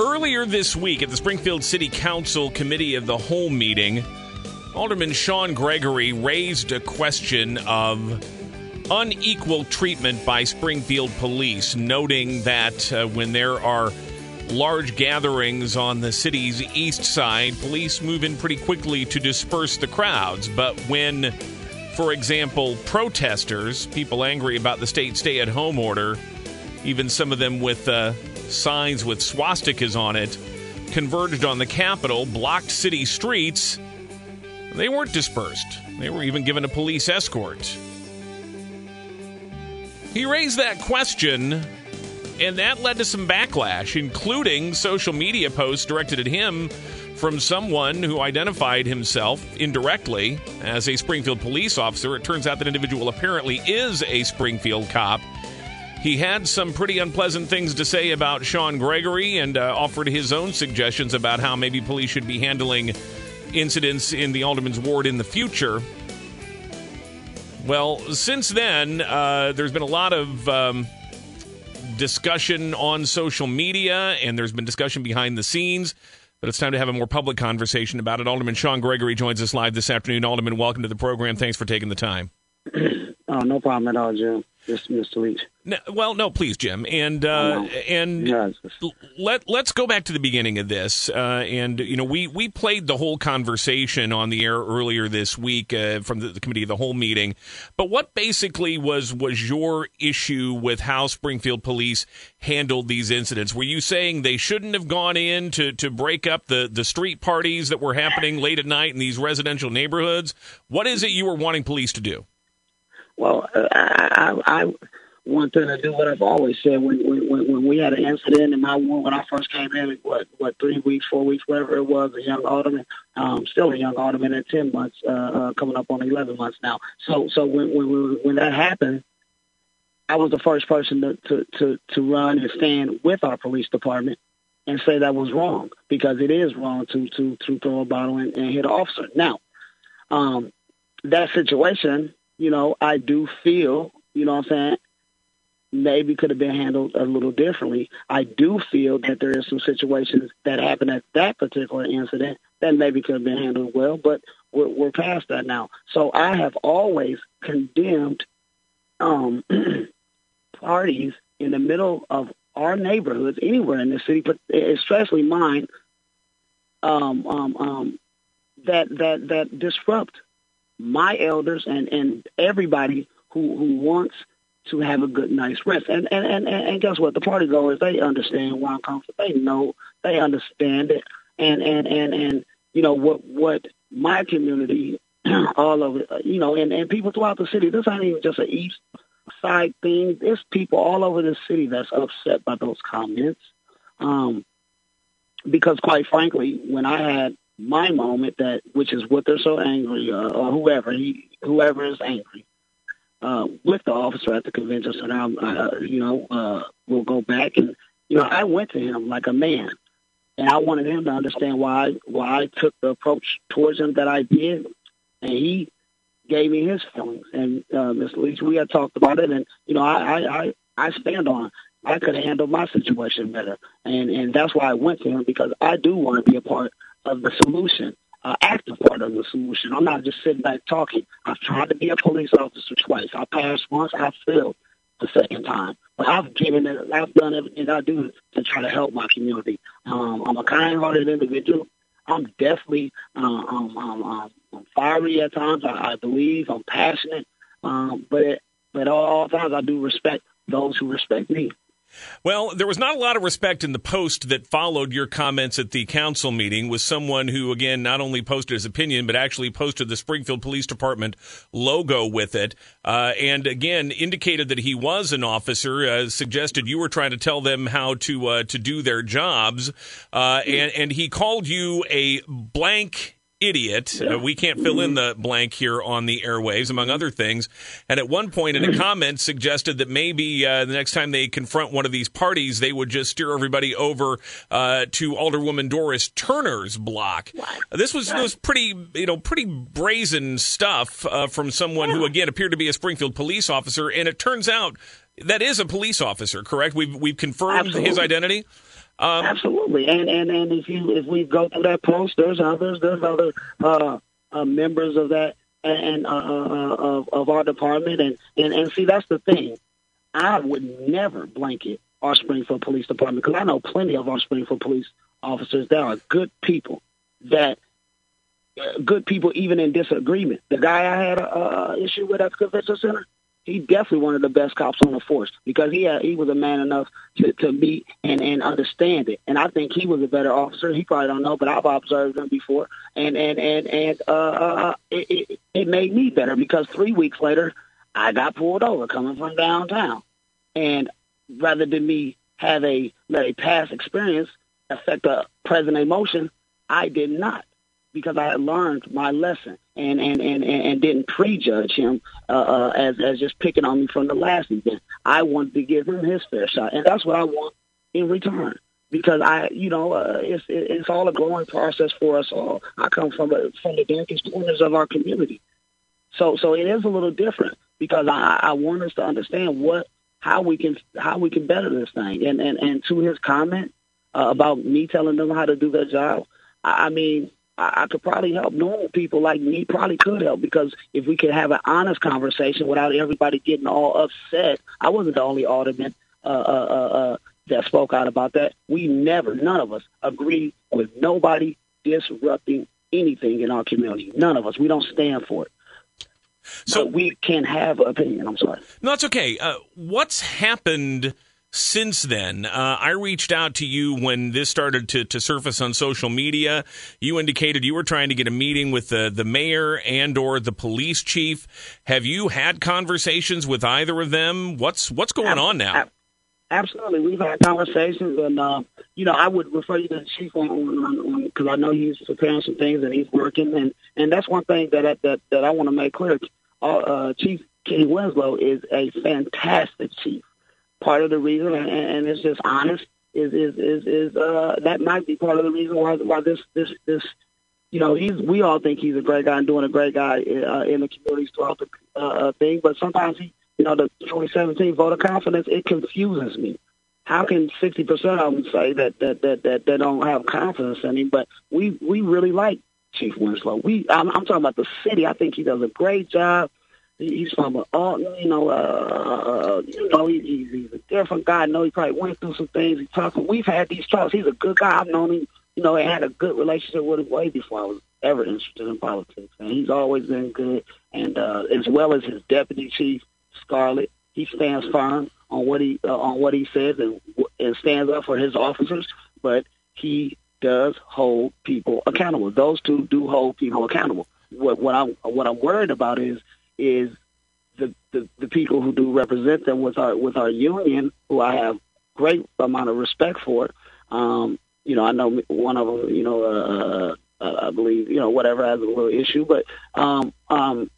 Earlier this week at the Springfield City Council Committee of the Whole meeting, Alderman Shawn Gregory raised a question of unequal treatment by Springfield police, noting that uh, when there are large gatherings on the city's east side, police move in pretty quickly to disperse the crowds. But when, for example, protesters, people angry about the state stay at home order, even some of them with uh, signs with swastikas on it, converged on the Capitol, blocked city streets, they weren't dispersed. They were even given a police escort. He raised that question and that led to some backlash, including social media posts directed at him from someone who identified himself indirectly as a Springfield police officer. It turns out that individual apparently is a Springfield cop. He had some pretty unpleasant things to say about Shawn Gregory and uh, offered his own suggestions about how maybe police should be handling incidents in the Alderman's ward in the future. Well, since then, uh, there's been a lot of. Um, discussion on social media, and there's been discussion behind the scenes. But it's time to have a more public conversation about it. Alderman Shawn Gregory joins us live this afternoon. Alderman, welcome to the program. Thanks for taking the time. oh, no problem at all, Jim. Mr. Leach. No, well, no, please, Jim, and uh, and yes. let let's go back to the beginning of this. Uh, and you know, we we played the whole conversation on the air earlier this week uh, from the, the, committee of the whole meeting. But what basically was was your issue with how Springfield Police handled these incidents? Were you saying they shouldn't have gone in to to break up the the street parties that were happening late at night in these residential neighborhoods? What is it you were wanting police to do? Well, I, I, I want them to do what I've always said. When, when when we had an incident in my when I first came in, what what three weeks, four weeks, whatever it was, a young alderman, um, still a young alderman at ten months, uh, uh, coming up on eleven months now. So so when when when that happened, I was the first person to to to, to run and stand with our police department and say that was wrong because it is wrong to to to throw a bottle and, and hit an officer. Now, um, that situation you know, I do feel, you know what I'm saying, maybe could have been handled a little differently. I do feel that there is some situations that happened at that particular incident that maybe could have been handled well, but we're, we're past that now. So I have always condemned um, parties in the middle of our neighborhoods, anywhere in the city, but especially mine, um, um, um, that that that disrupt my elders and, and everybody who, who wants to have a good, nice rest. And, and, and, and guess what? The party goers, they understand where I'm. They know, they understand it. And, and, and, and, you know, what, what my community, all over, you know, and, and people throughout the city, this ain't even just an east side thing. There's people all over the city that's upset by those comments. Um, because quite frankly, when I had my moment that which is what they're so angry uh, or whoever he whoever is angry uh, with the officer at the convention center. I'm, uh, you know, uh, we'll go back and you know I went to him like a man, and I wanted him to understand why why I took the approach towards him that I did, and he gave me his feelings. And uh, Ms. Leach, we had talked about it, and you know I I I, I stand on. I could have handled my situation better, and and that's why I went to him because I do want to be a part of the solution, uh, active part of the solution. I'm not just sitting back talking. I've tried to be a police officer twice. I passed once. I failed the second time. But I've given it. I've done everything I do to try to help my community. Um, I'm a kind-hearted individual. I'm definitely um, um, I'm fiery at times. I, I believe I'm passionate, um, but it, but all times I do respect those who respect me. Well, there was not a lot of respect in the post that followed your comments at the council meeting with someone who, again, not only posted his opinion, but actually posted the Springfield Police Department logo with it. Uh, and again, indicated that he was an officer, uh, suggested you were trying to tell them how to, uh, to do their jobs. Uh, and, and he called you a blank idiot. Uh, we can't fill in the blank here on the airwaves, among other things. And at one point in a comment suggested that maybe uh, the next time they confront one of these parties, they would just steer everybody over uh, to Alderwoman Doris Turner's block. This was, was pretty, you know, pretty brazen stuff uh, from someone who, again, appeared to be a Springfield police officer. And it turns out that is a police officer, correct? We've we've confirmed Absolutely. his identity. Um, Absolutely, and and and if you if we go through that post, there's others, there's other uh, uh, members of that and uh, uh, of of our department, and, and and see that's the thing. I would never blanket our Springfield Police Department because I know plenty of our Springfield police officers that are good people that uh, good people even in disagreement. The guy I had a, a issue with at the convention center, he definitely one of the best cops on the force because he had, he was a man enough to, to meet and, and understand it. And I think he was a better officer. He probably don't know, but I've observed him before, and and and and uh, uh, it, it, it made me better because three weeks later, I got pulled over coming from downtown, and rather than me have a let a past experience affect a present emotion, I did not because I had learned my lesson and and and and didn't prejudge him uh, uh, as as just picking on me from the last event. I wanted to give him his fair shot, and that's what I want in return. Because I, you know, uh, it's it's all a growing process for us all. I come from a, from the darkest corners of our community, so so it is a little different because I, I want us to understand what how we can how we can better this thing. And and and to his comment uh, about me telling them how to do their job, I, I mean I, I could probably help normal people like me. Probably could help because if we could have an honest conversation without everybody getting all upset. I wasn't the only alderman uh, uh, uh, uh, that spoke out about that. We never, none of us, agree with nobody disrupting anything in our community. None of us. We don't stand for it. So but we can have an opinion. I'm sorry. No, it's okay. Uh, what's happened? Since then. Uh, I reached out to you when this started to, to surface on social media. You indicated you were trying to get a meeting with the, the mayor and or the police chief. Have you had conversations with either of them? What's what's going on now? Absolutely, we've had conversations, and uh, you know, I would refer you to the chief on because I know he's preparing some things and he's working, and and that's one thing that I, that that I want to make clear. Uh, uh, chief Kenny Winslow is a fantastic chief part of the reason, and, and it's just honest, is is is is uh, that might be part of the reason why why this this this you know he's we all think he's a great guy and doing a great guy uh, in the communities throughout the uh, uh thing, but sometimes he you know the 2017 voter confidence it confuses me. How can 60 percent of them say that that that that they don't have confidence in him? But we we really like Chief Winslow. We I'm, I'm talking about the city. I think he does a great job he's from a, all, you know, uh, uh, you know, he, he's, a different guy. I know he probably went through some things. He talked. We've had these talks. He's a good guy. I've known him, you know, and had a good relationship with him way before I was ever interested in politics. And he's always been good. And uh, as well as his deputy chief, Scarlett, he stands firm on what he uh, on what he says and and stands up for his officers. But he does hold people accountable. Those two do hold people accountable. What what I'm what I'm worried about is is the, the, the people who do represent them with our with our union, who I have great amount of respect for. Um, you know, I know one of them. You know, uh, uh, I believe you know whatever has a little issue, but um, um,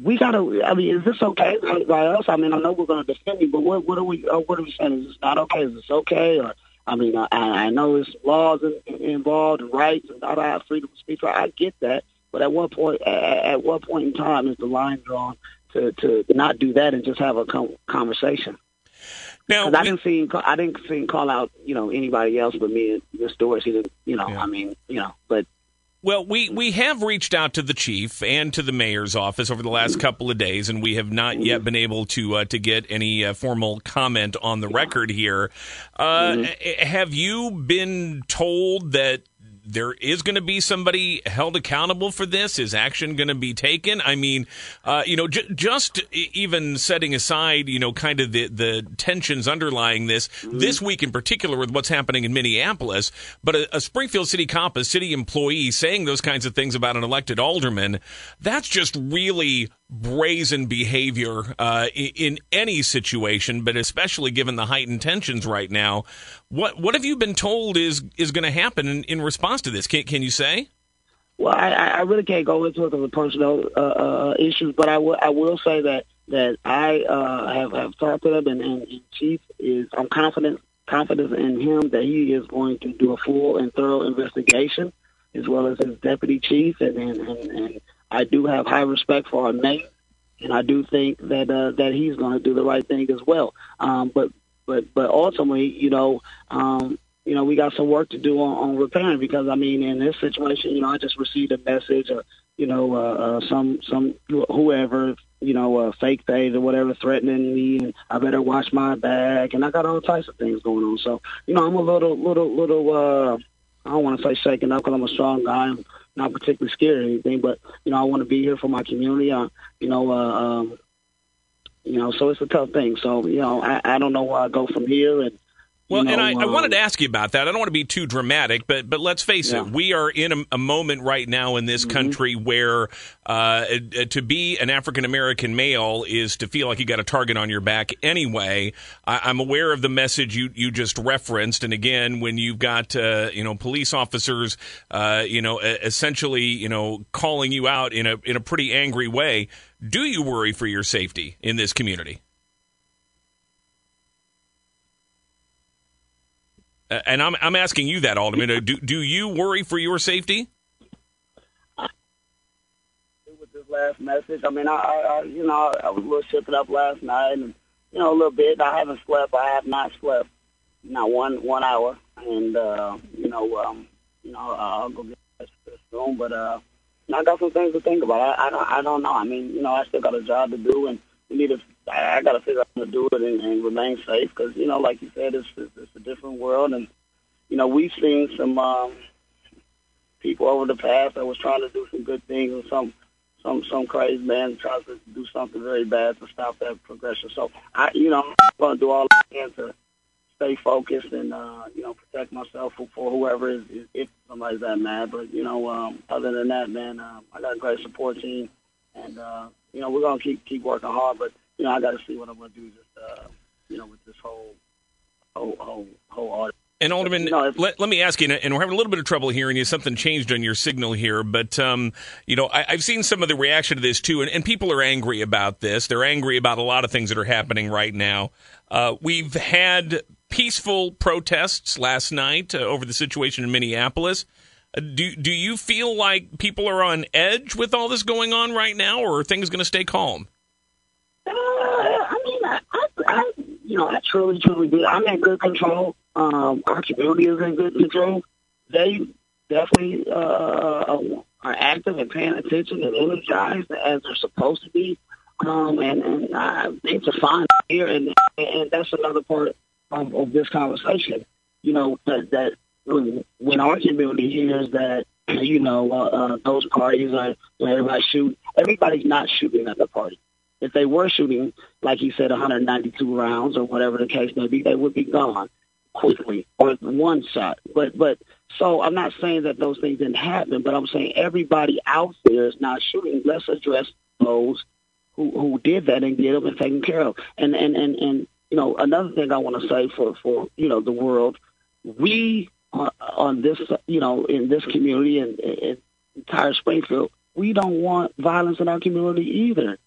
we gotta. I mean, is this okay by us? I mean, I know we're to defend you, but what what are we? Uh, what are we saying? Is this not okay? Is this okay? Or I mean, I, I know there's laws in, involved and rights, and I have freedom of speech. I get that, but at what point, at what point in time is the line drawn to, to not do that and just have a conversation? Now, I didn't see I didn't see him call out you know anybody else but me and Miss Doris. He didn't you know yeah. I mean you know but well, we, we have reached out to the chief and to the mayor's office over the last couple of days, and we have not yet been able to uh, to get any uh, formal comment on the record here. Uh, mm-hmm. Have you been told that there is going to be somebody held accountable for this? Is action going to be taken? I mean, uh, you know, j- just even setting aside, you know, kind of the, the tensions underlying this, mm-hmm. this week in particular with what's happening in Minneapolis, but a, a, Springfield City cop, a city employee saying those kinds of things about an elected alderman, that's just really brazen behavior uh, in any situation, but especially given the heightened tensions right now. What what have you been told is is going to happen in, in response to this? Can, can you say? Well, I, I really can't go into it because personal uh, uh, issues, but I will I will say that that I uh, have have talked to them, and, and, and Chief is I'm confident confident in him that he is going to do a full and thorough investigation, as well as his deputy chief, and and, and, and I do have high respect for our mayor, and I do think that uh, that he's going to do the right thing as well. Um, but but but ultimately, you know, um, you know, we got some work to do on, on repairing because I mean, in this situation, you know, I just received a message or you know, uh, uh, some some whoever, you know, uh, fake page or whatever threatening me, and I better watch my back, and I got all types of things going on. So, you know, I'm a little, little, little. uh I don't want to say shaken up because I'm a strong guy. I'm not particularly scared or anything, but you know, I want to be here for my community. Uh, you know, uh, um, you know, so it's a tough thing. So, you know, I, I don't know where I go from here, and well, you know, and I, I, wanted to um, ask you about that. I don't want to be too dramatic, but but let's face Yeah. it, we are in a, a moment right now in this country where uh, to be an African American male is to feel like you got a target on your back anyway. I, I'm aware of the message you you just referenced, and again, when you've got uh, you know police officers, uh, you know, essentially you know calling you out in a in a pretty angry way, do you worry for your safety in this community? And I'm I'm asking you that, Alderman. Do do you worry for your safety? with this last message. I mean, I, I, you know, I was a little shooken up last night, and you know, a little bit. I haven't slept. I have not slept, not one one hour, and uh, you know, um, you know, I'll go get this soon. But uh, I got some things to think about. I, I don't, I don't know. I mean, you know, I still got a job to do, and we need to. I, I got to figure out how to do it and, and remain safe because you know, like you said, it's, it's it's a different world, and you know, we've seen some um, people over the past that was trying to do some good things, and some some some crazy man tries to do something very bad to stop that progression. So I, you know, I'm going to do all I can to stay focused and uh, you know protect myself for, for whoever is, if somebody's that mad. But you know, um, other than that, man, um, I got a great support team, and uh, you know we're gonna keep keep working hard. But you know, I got to see what I'm gonna do. Just uh, you know, with this whole whole whole whole audit. And Alderman, No, let, let me ask you, and we're having a little bit of trouble hearing you. Something changed on your signal here, but um, you know, I, I've seen some of the reaction to this too, and, and people are angry about this. They're angry about a lot of things that are happening right now. Uh, we've had peaceful protests last night uh, over the situation in Minneapolis. Uh, do do you feel like people are on edge with all this going on right now, or are things going to stay calm? Uh, I mean, I, I, I, you know, I truly, truly do. I'm in good control. Um, our community is in good control. They definitely uh, are active and paying attention and energized as they're supposed to be. Um, and and uh, things are fine here, and and that's another part of, of this conversation. You know that that when, our community hears that you know uh, uh, those parties are when everybody shoot, everybody's not shooting at the party if they were shooting, like he said, 192 rounds or whatever the case may be, they would be gone quickly or one shot. But but so I'm not saying that those things didn't happen, but I'm saying everybody out there is not shooting. Let's address those who who did that and get them and taken care of. And and and and you know another thing I want to say for for you know the world, we uh, on this you know in this community and, and entire Springfield, we don't want violence in our community either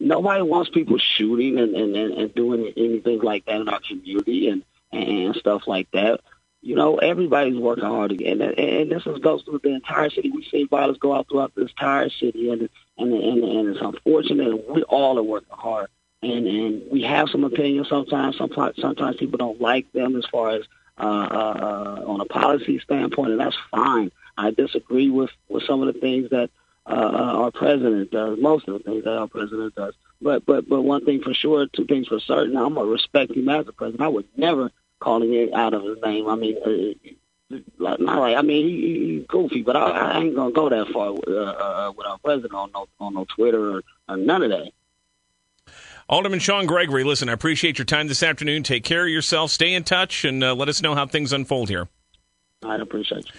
nobody wants people shooting and, and, and, doing anything like that in our community and, and stuff like that. You know, everybody's working hard again, and, and this is, goes through the entire city. We see violence go out throughout this entire city, and and and, and it's unfortunate. And we all are working hard, and and we have some opinions sometimes. Sometimes sometimes people don't like them as far as uh, uh, uh, on a policy standpoint, and that's fine. I disagree with with some of the things that uh, our president does, most of the things that our president does. But but but one thing for sure, two things for certain. I'm gonna respect him as a president. I would never call him out of his name. I mean, uh, like, not like I mean he, he- he's goofy, but I, I ain't gonna go that far with, uh, uh, with our president on no on no Twitter or, or none of that. Alderman Shawn Gregory, listen, I appreciate your time this afternoon. Take care of yourself. Stay in touch and uh, let us know how things unfold here. I'd appreciate you.